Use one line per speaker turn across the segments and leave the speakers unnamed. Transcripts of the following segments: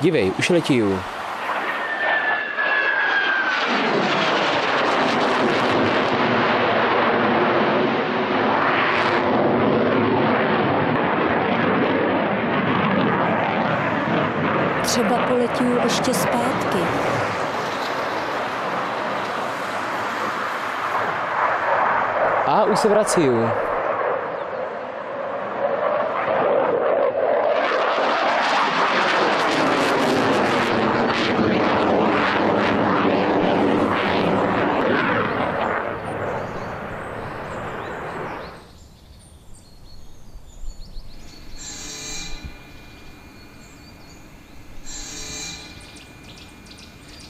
Dívej, už letí.
Třeba poletí ještě zpátky.
A už se vrací.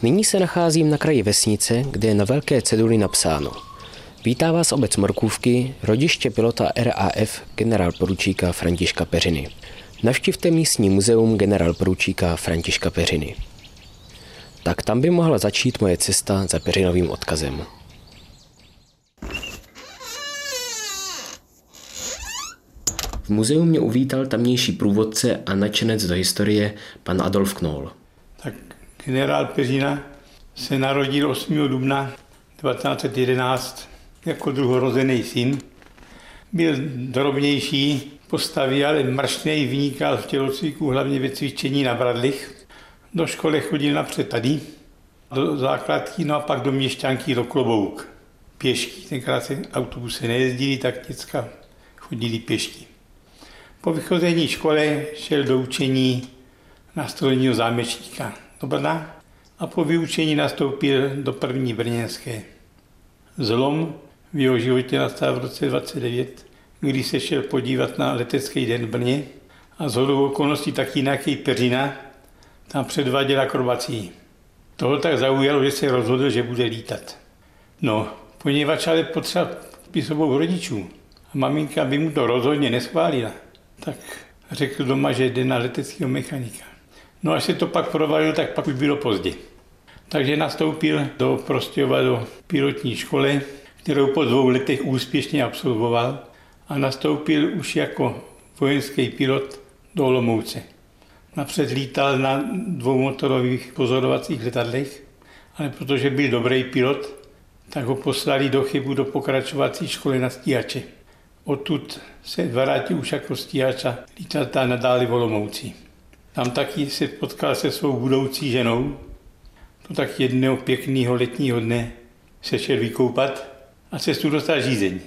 Nyní se nacházím na kraji vesnice, kde je na velké ceduli napsáno Vítá vás obec Morkůvky, rodiště pilota RAF generál poručíka Františka Peřiny. Navštivte místní muzeum generál poručíka Františka Peřiny. Tak tam by mohla začít moje cesta za Peřinovým odkazem. V muzeu mě uvítal tamnější průvodce a nadšenec do historie pan Adolf Knoll.
Generál Peřina se narodil 8. dubna 1911 jako druhorozený syn. Byl drobnější postavy, ale mršnej vynikal v tělocviku, hlavně ve cvičení na bradlích. Do školy chodil napřed tady, do základky, no a pak do měšťanky, do klobouk. Pěšky, tenkrát se autobusy nejezdili, tak děcka chodili pěšky. Po vychození škole šel do učení na strojního zámečníka do Brna a po vyučení nastoupil do první brněnské. Zlom v jeho životě nastal v roce 29, kdy se šel podívat na letecký den v Brně a z hodou okolností taky nějaký Peřina tam předváděl akrobací. Toho tak zaujalo, že se rozhodl, že bude lítat. No, poněvadž ale potřeba pisovou rodičů a maminka by mu to rozhodně neschválila, tak řekl doma, že jde na leteckého mechanika. No až se to pak provalilo, tak pak už bylo pozdě. Takže nastoupil do Prostějova do pilotní školy, kterou po dvou letech úspěšně absolvoval a nastoupil už jako vojenský pilot do Olomouce. Napřed lítal na dvoumotorových pozorovacích letadlech, ale protože byl dobrý pilot, tak ho poslali do chybu do pokračovací školy na stíhače. Odtud se vrátil už jako stíhač a lítal tam nadále v Olomouci. Tam taky se potkal se svou budoucí ženou. To tak jedného pěkného letního dne se šel vykoupat a cestu dostal žízeň.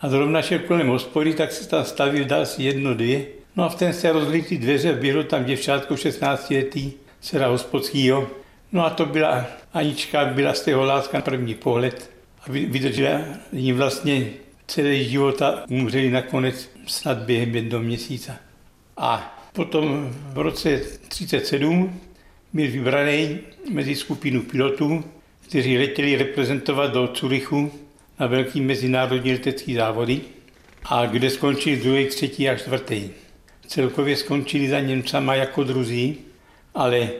A zrovna šel kolem hospody, tak se tam stavil, dal si jedno, dvě. No a v ten se rozlitý dveře, bylo tam děvčátko 16 letý, dcera hospodskýho. No a to byla Anička, byla z toho láska na první pohled a vydržela jim vlastně celý život a umřeli nakonec snad během jednoho měsíce. A potom v roce 1937 byl vybraný mezi skupinu pilotů, kteří letěli reprezentovat do Curychu na velký mezinárodní letecký závody a kde skončili druhý, třetí a čtvrtý. Celkově skončili za Němcama jako druzí, ale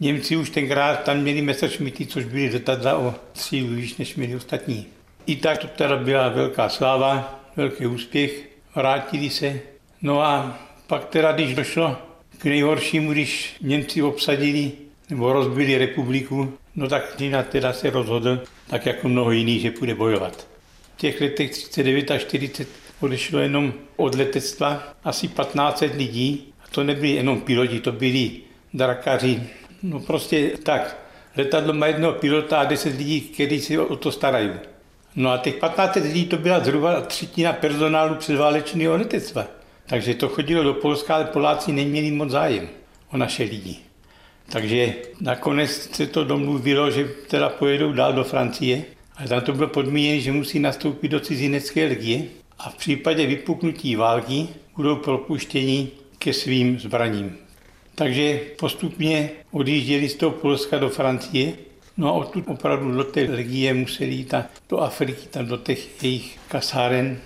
Němci už tenkrát tam měli Messerschmitty, což byly letadla o tři výš, než měli ostatní. I tak to teda byla velká sláva, velký úspěch, vrátili se. No a pak teda, když došlo k nejhoršímu, když Němci obsadili nebo rozbili republiku, no tak Dina teda se rozhodl, tak jako mnoho jiných, že půjde bojovat. V těch letech 39 a 40 odešlo jenom od letectva asi 15 lidí. A to nebyli jenom piloti, to byli drakaři. No prostě tak. Letadlo má jednoho pilota a 10 lidí, kteří si o to starají. No a těch 15 lidí to byla zhruba třetina personálu předválečného letectva. Takže to chodilo do Polska, ale Poláci neměli moc zájem o naše lidi. Takže nakonec se to domluvilo, že teda pojedou dál do Francie, ale tam to bylo podmíněné, že musí nastoupit do cizinecké legie a v případě vypuknutí války budou propuštěni ke svým zbraním. Takže postupně odjížděli z toho Polska do Francie, no a odtud opravdu do té legie museli jít do Afriky, tam do těch jejich kasáren.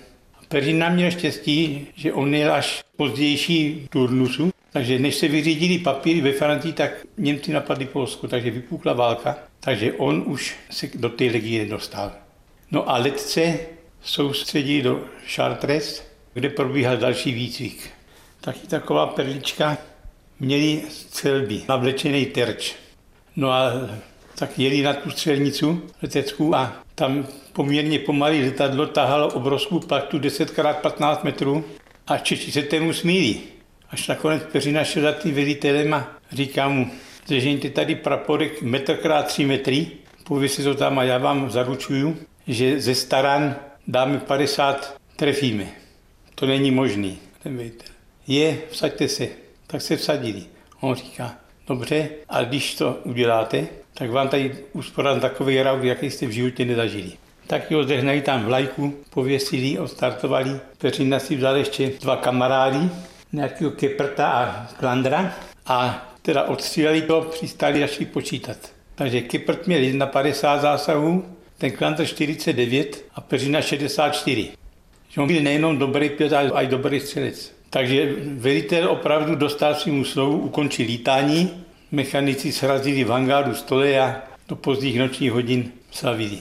Peřina měl štěstí, že on jel až pozdější turnusu, takže než se vyřídili papíry ve Francii, tak Němci napadli Polsko, takže vypukla válka, takže on už se do té legie dostal. No a letce soustředí do Chartres, kde probíhal další výcvik. Taky taková perlička měli střelby, navlečený terč. No a tak jeli na tu střelnicu leteckou a tam poměrně pomalý letadlo tahalo obrovskou plachtu 10x15 metrů a Češi se tému smíli. Až nakonec Peřina šel za tím velitelem a říká mu, zežeňte tady praporek metr krát 3 metry, pověsi to tam a já vám zaručuju, že ze staran dáme 50, trefíme. To není možný, ten velitel. Je, vsaďte se. Tak se vsadili. On říká, dobře, a když to uděláte, tak vám tady usporám takový rauk, jaký jste v životě nezažili. Tak jo, zehnají tam vlajku, pověsili, odstartovali. Peřina si vzal ještě dva kamarády, nějakého keprta a klandra a teda odstříleli to, přistali a šli počítat. Takže Keprt měl 51 zásahů, ten klandr 49 a Peřina 64. Že on byl nejenom dobrý pilot, ale i dobrý střelec. Takže velitel opravdu dostal svým slovu, ukončil lítání, mechanici srazili v hangáru stole a do pozdních nočních hodin slavili.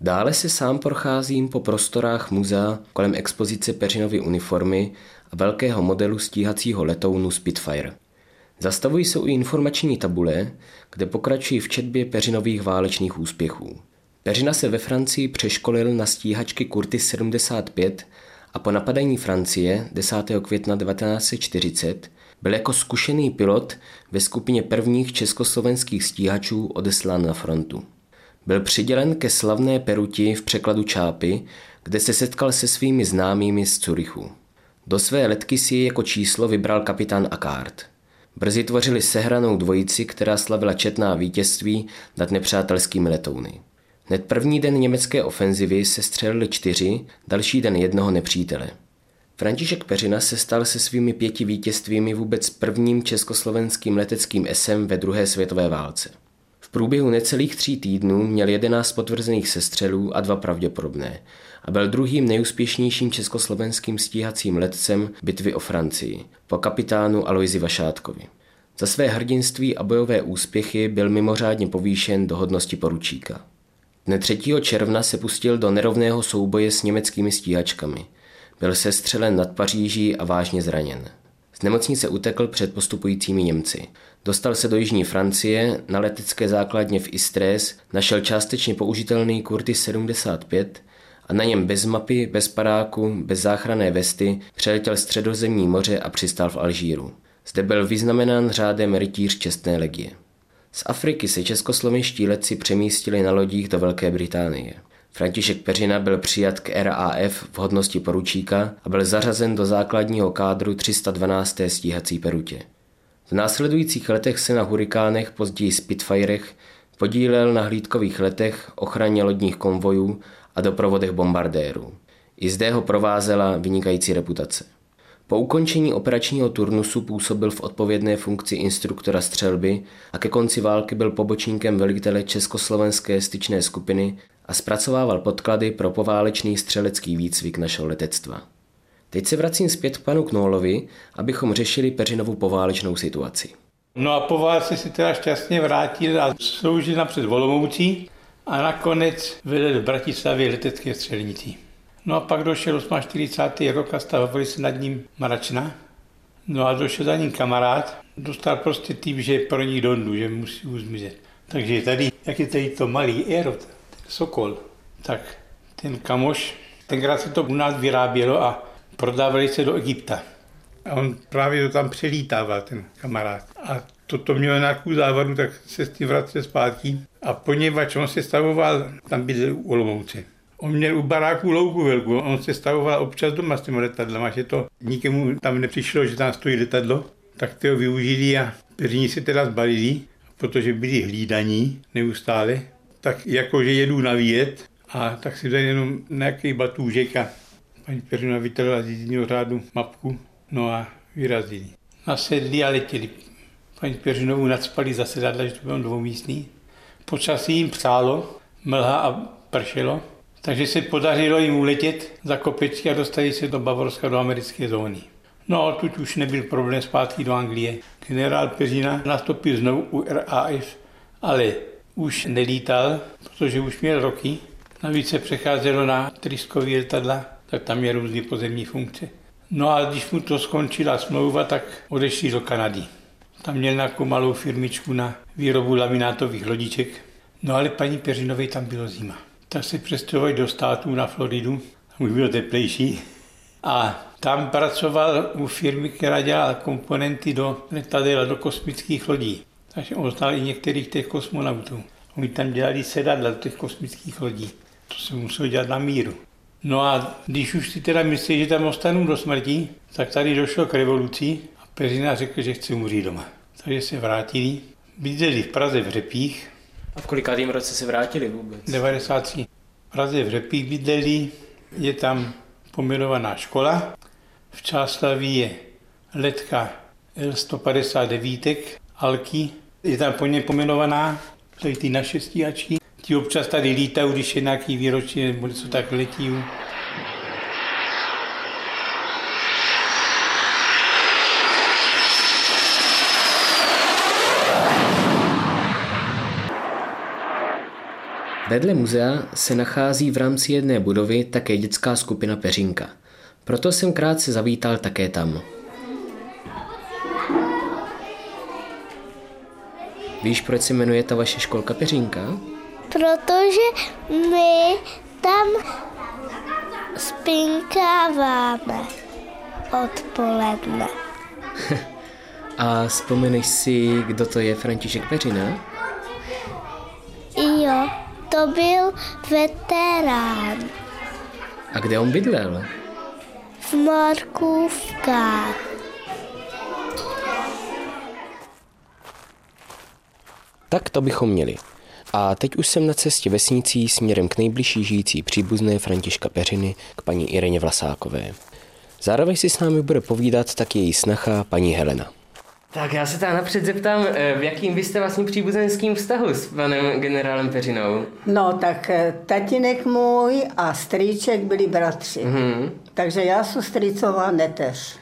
Dále se sám procházím po prostorách muzea kolem expozice Peřinovy uniformy a velkého modelu stíhacího letounu Spitfire. Zastavují se u informační tabule, kde pokračují v četbě Peřinových válečných úspěchů. Peřina se ve Francii přeškolil na stíhačky Curtis 75 a po napadení Francie 10. května 1940 byl jako zkušený pilot ve skupině prvních československých stíhačů odeslán na frontu. Byl přidělen ke slavné Peruti v překladu Čápy, kde se setkal se svými známými z Curychu. Do své letky si jako číslo vybral kapitán Akard. Brzy tvořili sehranou dvojici, která slavila četná vítězství nad nepřátelskými letouny. Hned první den německé ofenzivy se střelili čtyři, další den jednoho nepřítele. František Peřina se stal se svými pěti vítězstvími vůbec prvním československým leteckým esem ve druhé světové válce. V průběhu necelých tří týdnů měl 11 potvrzených sestřelů a dva pravděpodobné a byl druhým nejúspěšnějším československým stíhacím letcem bitvy o Francii po kapitánu Aloisi Vašátkovi. Za své hrdinství a bojové úspěchy byl mimořádně povýšen do hodnosti poručíka. Dne 3. června se pustil do nerovného souboje s německými stíhačkami. Byl sestřelen nad Paříží a vážně zraněn. Z nemocnice utekl před postupujícími Němci. Dostal se do jižní Francie, na letecké základně v Istres, našel částečně použitelný Curtis 75 a na něm bez mapy, bez padáku, bez záchranné vesty přeletěl středozemní moře a přistál v Alžíru. Zde byl vyznamenán řádem rytíř čestné legie. Z Afriky se českoslovenští letci přemístili na lodích do Velké Británie. František Peřina byl přijat k RAF v hodnosti poručíka a byl zařazen do základního kádru 312. stíhací perutě. V následujících letech se na hurikánech, později Spitfirech, podílel na hlídkových letech, ochraně lodních konvojů a doprovodech bombardérů. I zde ho provázela vynikající reputace. Po ukončení operačního turnusu působil v odpovědné funkci instruktora střelby a ke konci války byl pobočníkem velitele Československé styčné skupiny a zpracovával podklady pro poválečný střelecký výcvik našeho letectva. Teď se vracím zpět k panu Knólovi, abychom řešili Peřinovu poválečnou situaci.
No a po válce si teda šťastně vrátil a sloužil napřed Volomoucí a nakonec vedl v Bratislavě letecké střelnici. No a pak došel 48. rok a stavovali se nad ním Maračna. No a došel za ním kamarád, dostal prostě tým, že je pro ní dondu, že musí uzmizet. Takže tady, jak je tady to malý aerot, Sokol, tak ten kamoš, tenkrát se to u nás vyrábělo a prodávali se do Egypta. A on právě to tam přelítával, ten kamarád. A toto mělo nějakou závadu, tak se s tím vracel zpátky. A poněvadž on se stavoval, tam byl u Olomouce. On měl u baráku louku velkou, on se stavoval občas doma s těmi letadlem, že to nikomu tam nepřišlo, že tam stojí letadlo, tak to ho využili a peřini se teda zbalili, protože byli hlídaní neustále, tak jakože jedu na výjet a tak si dali jenom nějaký batůžek a paní Peřina vytrhla z jízdního řádu mapku, no a vyrazili. Nasedli a letěli. Paní Peřinovu nadspali za sedadla, že to bylo dvoumístný. Počasí jim přálo, mlha a pršelo, takže se podařilo jim uletět za kopečky a dostali se do Bavorska, do americké zóny. No a tu už nebyl problém zpátky do Anglie. Generál Peřina nastoupil znovu u RAF, ale už nelítal, protože už měl roky. Navíc se přecházelo na tryskový letadla, tak tam je různý pozemní funkce. No a když mu to skončila smlouva, tak odešli do Kanady. Tam měl nějakou malou firmičku na výrobu laminátových lodiček. No ale paní Peřinovej tam bylo zima. Tak se přestěhovali do států na Floridu, tam už bylo teplejší. A tam pracoval u firmy, která dělala komponenty do letadel a do kosmických lodí. Takže on znal i některých těch kosmonautů. Oni tam dělali sedadla do těch kosmických lodí. To se muselo dělat na míru. No a když už si teda myslí, že tam ostanu do smrti, tak tady došlo k revoluci a Peřina řekl, že chce umřít doma. Takže se vrátili, bydleli v Praze v Řepích.
A v kolikátým roce se vrátili vůbec?
93. V Praze v Řepích bydleli, je tam pomenovaná škola. V Čáslaví je letka L159, Alky, je tam po něm pomenovaná, to ty naše stíhačky. Ti občas tady lítají, když je nějaký výročí nebo něco tak letí.
Vedle muzea se nachází v rámci jedné budovy také dětská skupina Peřinka. Proto jsem krátce zavítal také tam. Víš, proč se jmenuje ta vaše školka Peřinka?
Protože my tam spinkáváme odpoledne.
A vzpomeneš si, kdo to je František Peřina?
Jo, to byl veterán
A kde on bydlel?
v Markůvkách.
Tak to bychom měli. A teď už jsem na cestě vesnicí směrem k nejbližší žijící příbuzné Františka Peřiny k paní Ireně Vlasákové. Zároveň si s námi bude povídat taky její snacha paní Helena. Tak já se tam napřed zeptám, eh, v jakým vy jste vlastně příbuzenským vztahu s panem generálem Peřinou?
No, tak eh, tatínek můj a strýček byli bratři.
Mhm.
Takže já jsem strýcová neteř.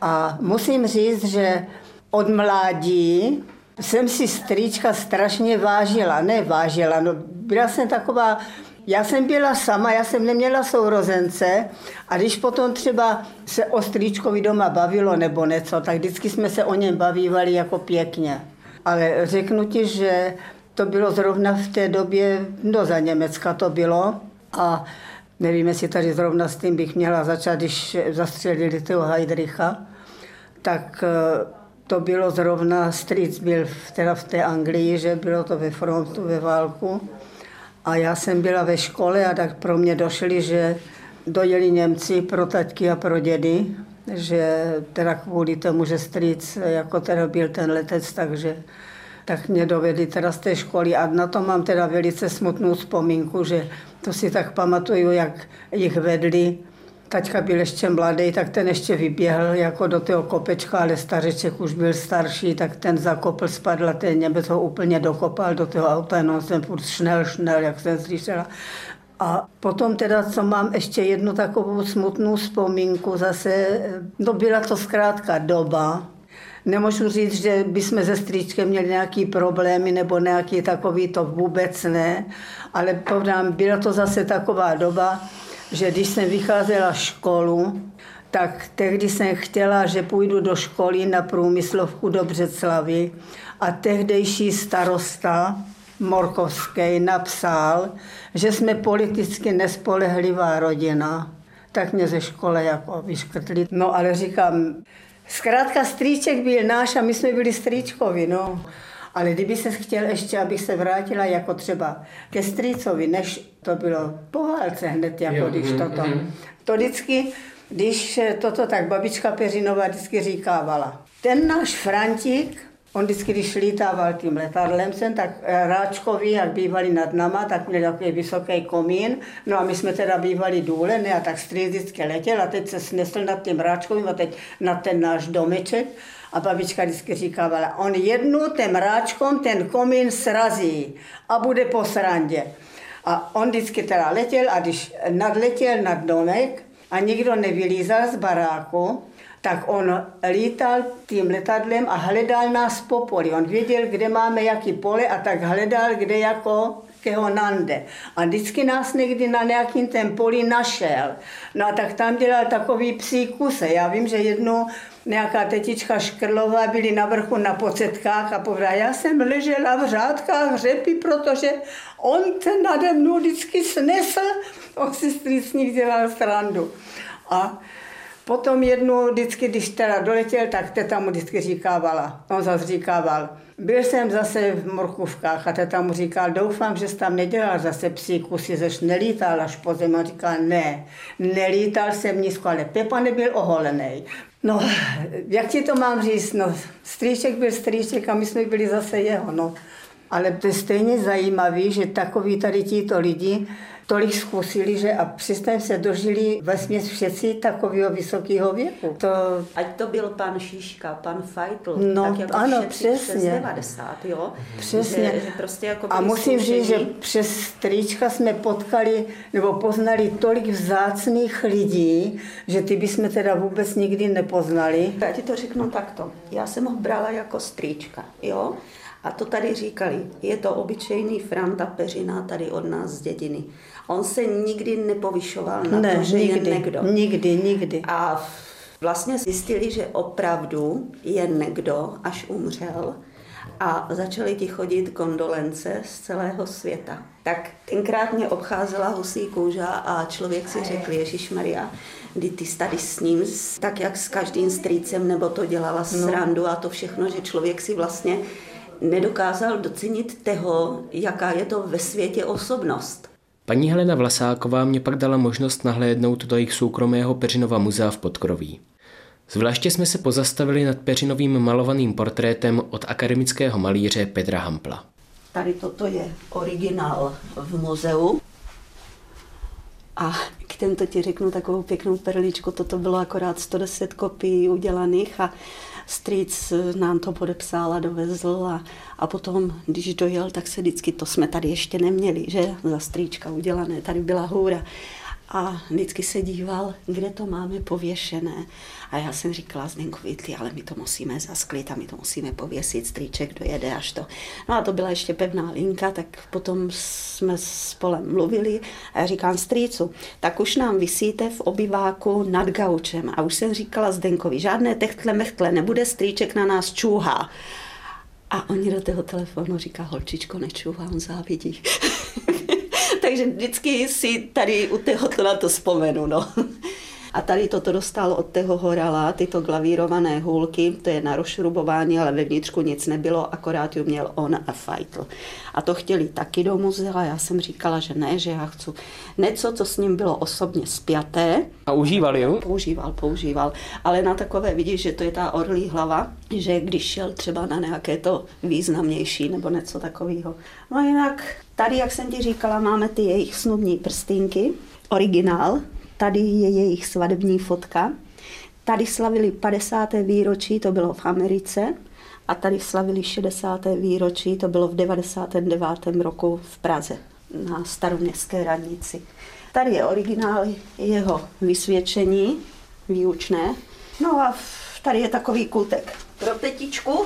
A musím říct, že od mládí jsem si strýčka strašně vážila. Ne vážila, no byla jsem taková, já jsem byla sama, já jsem neměla sourozence a když potom třeba se o strýčkovi doma bavilo nebo něco, tak vždycky jsme se o něm bavívali jako pěkně. Ale řeknu ti, že to bylo zrovna v té době, no za Německa to bylo a nevím, jestli tady zrovna s tím bych měla začát, když zastřelili toho Heidricha, tak eh, to bylo zrovna, strýc byl v, teda v té Anglii, že bylo to ve frontu, ve válku. A já jsem byla ve škole a tak pro mě došli, že dojeli Němci pro taťky a pro dědy, že teda kvůli tomu, že strýc jako teda byl ten letec, takže tak mě dovedli teda z té školy a na to mám teda velice smutnou vzpomínku, že to si tak pamatuju, jak jich vedli. Taťka byl ještě mladý, tak ten ještě vyběhl jako do toho kopečka, ale stařeček už byl starší, tak ten zakopl, spadl a ten Němec ho úplně dokopal do toho auta, no jsem furt šnel, šnel, jak jsem slyšela. A potom teda, co mám ještě jednu takovou smutnou vzpomínku, zase, no byla to zkrátka doba, Nemůžu říct, že bychom se strýčkem měli nějaký problémy nebo nějaký takový, to vůbec ne, ale povdám, byla to zase taková doba, že když jsem vycházela školu, tak tehdy jsem chtěla, že půjdu do školy na průmyslovku do Břeclavy a tehdejší starosta Morkovský napsal, že jsme politicky nespolehlivá rodina. Tak mě ze školy jako vyškrtli. No ale říkám, zkrátka strýček byl náš a my jsme byli strýčkovi, no. Ale kdyby se chtěl ještě, abych se vrátila jako třeba ke strýcovi, než to bylo po válce hned, jako
Jo,
když
mhm,
toto.
mhm.
To vždycky, když toto tak babička Peřinová vždycky říkávala. Ten náš Frantík, on vždycky, když lítával tím letadlem sem, tak eh, Ráčkovi, jak bývali nad nama, tak měli takový vysoký komín. No a my jsme teda bývali důle, ne, a tak strýc vždycky letěl a teď se snesl nad tím Ráčkovým a teď na ten náš domeček. A babička vždycky říkávala, on jednu tím ráčkom ten komín srazí a bude po srandě. A on vždycky teda letěl a když nadletěl nad domek a nikdo nevylízal z baráku, tak on lítal tím letadlem a hledal nás po poli. On věděl, kde máme jaký pole a tak hledal, kde jako nějakého nande. A vždycky nás někdy na nějakým ten poli našel. No a tak tam dělal takový psí kuse. Já vím, že jednou nějaká tetička Škrlová byli na vrchu na pocetkách a povedala, já jsem ležela v řádkách řepy, protože on ten nade mnou vždycky snesl, on si nich dělal srandu. A potom jednou vždycky, když teda doletěl, tak teta mu vždycky říkávala, on zase říkával, byl jsem zase v Morkůvkách a teta mu říkal, doufám, že jsi tam nedělal zase psí kusy, zež nelítal až po zemi. A říkal, ne, nelítal jsem nízko, ale Pepa nebyl oholený. No, jak ti to mám říct, no, strýček byl strýček a my jsme byli zase jeho, no. Ale to je stejně zajímavé, že takový tady títo lidi tolik zkusili, že a přesně se dožili ve směs všetci takového vysokého věku. To...
Ať to byl pan Šiška, pan Feitl,
no,
tak jako
ano,
přesně. přes 90, jo?
Přesně.
Že, že prostě jako
a musím říct, že
zkušení.
přes strýčka jsme potkali nebo poznali tolik vzácných lidí, že ty bychom teda vůbec nikdy nepoznali.
Já ti to řeknu takto. Já jsem ho brala jako strýčka, jo? A to tady říkali, je to obyčejný Franta Peřina tady od nás z dědiny. On se nikdy nepovyšoval na
ne,
to, že
nikdy,
je někdo.
nikdy, nikdy.
A vlastně zjistili, že opravdu je někdo, až umřel a začaly ti chodit kondolence z celého světa. Tak tenkrát mě obcházela husí kůža a člověk si řekl, Ježíš Maria, kdy ty tady s ním, tak jak s každým strýcem, nebo to dělala srandu a to všechno, že člověk si vlastně nedokázal docenit toho, jaká je to ve světě osobnost.
Paní Helena Vlasáková mě pak dala možnost nahlédnout do jejich soukromého Peřinova muzea v Podkroví. Zvláště jsme se pozastavili nad Peřinovým malovaným portrétem od akademického malíře Petra Hampla.
Tady toto je originál v muzeu. A k těmto ti řeknu takovou pěknou perličku. Toto bylo akorát 110 kopií udělaných a strýc nám to podepsal a dovezl a, a potom, když dojel, tak se vždycky, to jsme tady ještě neměli, že za strýčka udělané, tady byla hůra. A vždycky se díval, kde to máme pověšené. A já jsem říkala Zdenkovi, ty, ale my to musíme zasklit a my to musíme pověsit, strýček dojede až to. No a to byla ještě pevná linka, tak potom jsme spolem mluvili a já říkám strýcu, tak už nám vysíte v obyváku nad gaučem. A už jsem říkala Zdenkovi, žádné techtle mechtle, nebude strýček na nás čůhá. A oni do toho telefonu říká, holčičko, nečůhá, on závidí. Takže vždycky si tady u tohoto na to vzpomenu. No. A tady toto dostal od toho Horala, tyto glavírované hůlky, to je na rozšrubování, ale vevnitřku nic nebylo, akorát ju měl on a Feitl. A to chtěli taky do muzea, já jsem říkala, že ne, že já chci něco, co s ním bylo osobně spjaté.
A užívali ju?
Používal, používal, ale na takové vidíš, že to je ta orlí hlava, že když šel třeba na nějaké to významnější nebo něco takového. No jinak, tady, jak jsem ti říkala, máme ty jejich snubní prstínky, originál, tady je jejich svadební fotka. Tady slavili 50. výročí, to bylo v Americe, a tady slavili 60. výročí, to bylo v 99. roku v Praze na staroměstské radnici. Tady je originál jeho vysvědčení výučné. No a tady je takový kůtek pro tetičku.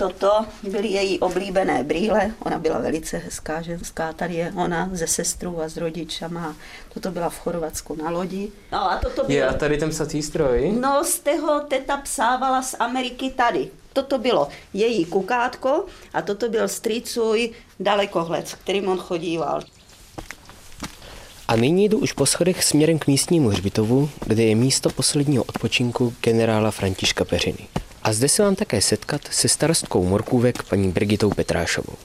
Toto byly její oblíbené brýle. Ona byla velice hezká ženská. Tady je ona ze sestrou a s rodičama. Toto byla v Chorvatsku na lodi. No a toto bylo...
Je, a tady ten psací stroj?
No, z toho teta psávala z Ameriky tady. Toto bylo její kukátko a toto byl strýcuj dalekohled, kterým on chodíval.
A nyní jdu už po schodech směrem k místnímu hřbitovu, kde je místo posledního odpočinku generála Františka Peřiny. A zde se vám také setkat se starostkou Morkůvek paní Brigitou Petrášovou.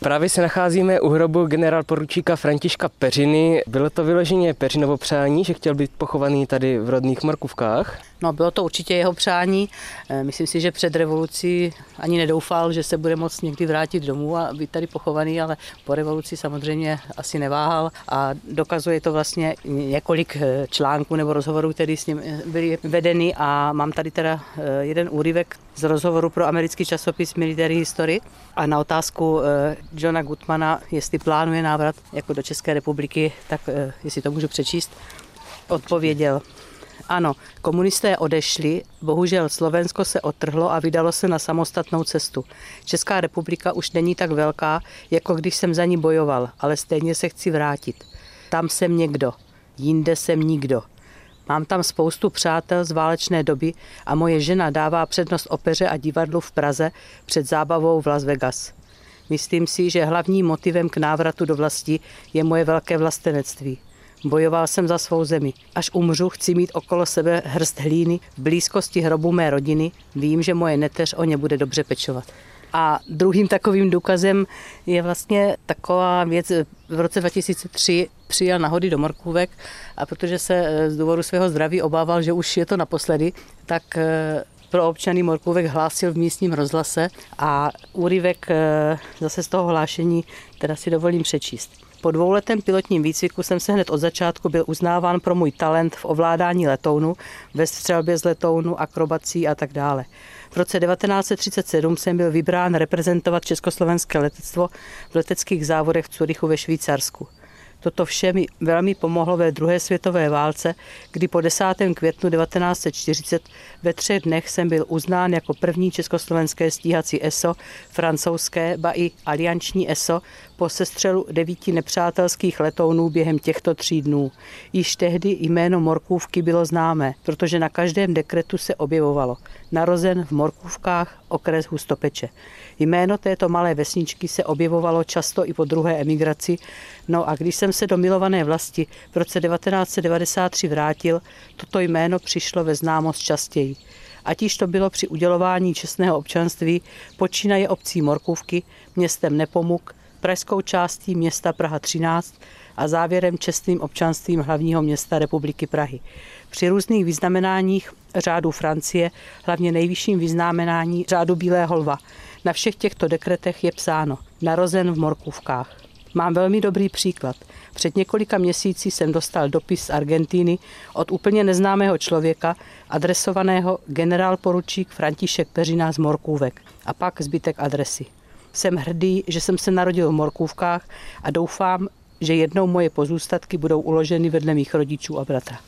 Právě se nacházíme u hrobu generál poručíka Františka Peřiny. Bylo to vyloženě Peřinovo přání, že chtěl být pochovaný tady v rodných Morkůvkách?
No, bylo to určitě jeho přání. Eh, Myslím si, že před revolucí ani nedoufal, že se bude moct někdy vrátit domů a být tady pochovaný, ale po revoluci samozřejmě asi neváhal a dokazuje to vlastně několik eh, článků nebo rozhovorů, které s ním eh, byly vedeny a mám tady teda jeden úryvek z rozhovoru pro americký časopis Military History a na otázku eh, Johna Gutmana, jestli plánuje návrat jako do České republiky, tak eh, jestli to můžu přečíst, odpověděl, Ano, komunisté odešli, bohužel Slovensko se otrhlo a vydalo se na samostatnou cestu. Česká republika už není tak velká, jako když jsem za ní bojoval, ale stejně se chci vrátit. Tam jsem někdo, jinde jsem nikdo. Mám tam spoustu přátel z válečné doby a moje žena dává přednost opeře a divadlu v Praze před zábavou v Las Vegas. Myslím si, že hlavním motivem k návratu do vlasti je moje velké vlastenectví. Bojoval jsem za svou zemi. Až umřu, chci mít okolo sebe hrst hlíny v blízkosti hrobu mé rodiny. Vím, že moje neteř o ně bude dobře pečovat. A druhým takovým důkazem je vlastně taková věc, v roce 2003 přijel na hody do Morkůvek a protože se eh, z důvodu svého zdraví obával, že už je to naposledy, tak eh, pro občany Morkůvek hlásil v místním rozhlase a úryvek eh, zase z toho hlášení teda si dovolím přečíst. Po dvouletém pilotním výcviku jsem se hned od začátku byl uznáván pro můj talent v ovládání letounu, ve střelbě z letounu, akrobací a tak dále. V roce 1937 jsem byl vybrán reprezentovat československé letectvo v leteckých závodech v Curychu ve Švýcarsku. Toto vše mi velmi pomohlo ve druhé světové válce, kdy po 10. květnu 1940 ve třech dnech jsem byl uznán jako první československé stíhací ESO, francouzské, ba i alianční ESO po sestřelu devíti nepřátelských letounů během těchto tří dnů. Již tehdy jméno Morkůvky bylo známé, protože na každém dekretu se objevovalo. Narozen v Morkůvkách, okres Hustopeče. Jméno této malé vesničky se objevovalo často i po druhé emigraci, no a když jsem se do milované vlasti v roce 1993 vrátil, toto jméno přišlo ve známost častěji. Ať již to bylo při udělování čestného občanství, počínaje obcí Morkůvky, městem Nepomuk, pražskou částí města Praha 13 a závěrem čestným občanstvím hlavního města Republiky Prahy. Při různých vyznamenáních řádu Francie, hlavně nejvyšším vyznamenání řádu Bílého lva, na všech těchto dekretech je psáno narozen v Morkůvkách. Mám velmi dobrý příklad. Před několika měsíci jsem dostal dopis z Argentíny od úplně neznámého člověka, adresovaného generál poručík František Peřina z Morkůvek a pak zbytek adresy. Jsem hrdý, že jsem se narodil v Morkůvkách a doufám, že jednou moje pozůstatky budou uloženy vedle mých rodičů a bratra.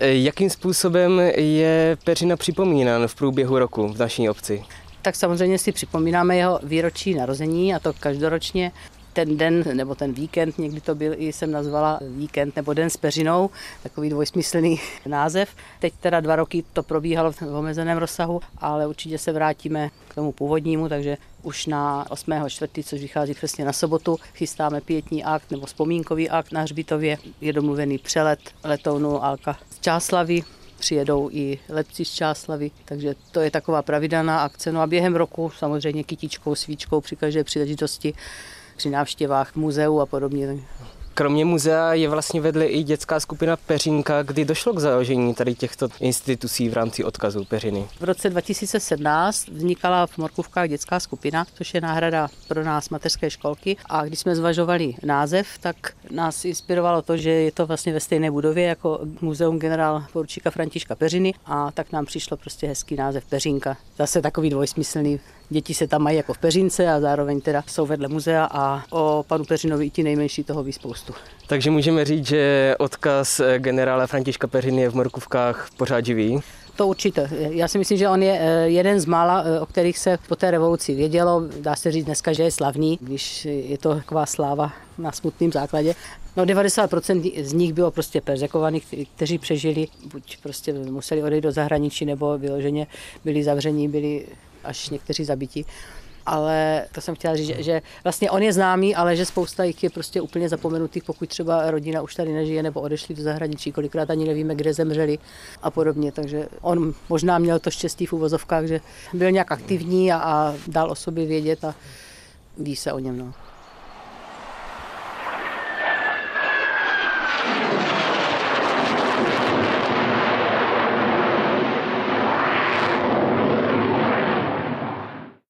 Jakým způsobem je Peřina připomínán v průběhu roku v naší obci?
Tak samozřejmě si připomínáme jeho výročí narození a to každoročně ten den nebo ten víkend, někdy to byl i jsem nazvala víkend nebo den s peřinou, takový dvojsmyslný název. Teď teda dva roky to probíhalo v omezeném rozsahu, ale určitě se vrátíme k tomu původnímu, takže už na 8. čtvrtý, což vychází přesně na sobotu, chystáme pětní akt nebo vzpomínkový akt na Hřbitově. Je domluvený přelet letounu Alka z Čáslavy, přijedou i letci z Čáslavy, takže to je taková pravidelná akce. No a během roku samozřejmě kytičkou, svíčkou při každé příležitosti při návštěvách muzeu a podobně.
Kromě muzea je vlastně vedle i dětská skupina Peřinka, kdy došlo k založení tady těchto institucí v rámci odkazu Peřiny.
V roce 2017 vznikala v Morkůvkách dětská skupina, což je náhrada pro nás mateřské školky. A když jsme zvažovali název, tak nás inspirovalo to, že je to vlastně ve stejné budově jako muzeum generál poručíka Františka Peřiny a tak nám přišlo prostě hezký název Peřinka. Zase takový dvojsmyslný Děti se tam mají jako v Peřince a zároveň teda jsou vedle muzea a o panu Peřinovi i ti nejmenší toho ví spoustu.
Takže můžeme říct, že odkaz generála Františka Peřiny je v Morkůvkách pořád živý?
To určitě. Já si myslím, že on je eh, jeden z mála, eh, o kterých se po té revoluci vědělo. Dá se říct dneska, že je slavný, když je to taková sláva na smutném základě. No 90% z nich bylo prostě perzekovaných, kteří přežili, buď prostě museli odejít do zahraničí, nebo vyloženě byli zavření, byli až někteří zabiti. Ale to jsem chtěla říct, že, že vlastně on je známý, ale že spousta jich je prostě úplně zapomenutých, pokud třeba rodina už tady nežije nebo odešli v zahraničí, kolikrát ani nevíme, kde zemřeli a podobně. Takže on možná měl to štěstí v uvozovkách, že byl nějak aktivní a, a dal o sobě vědět a ví se o něm. No.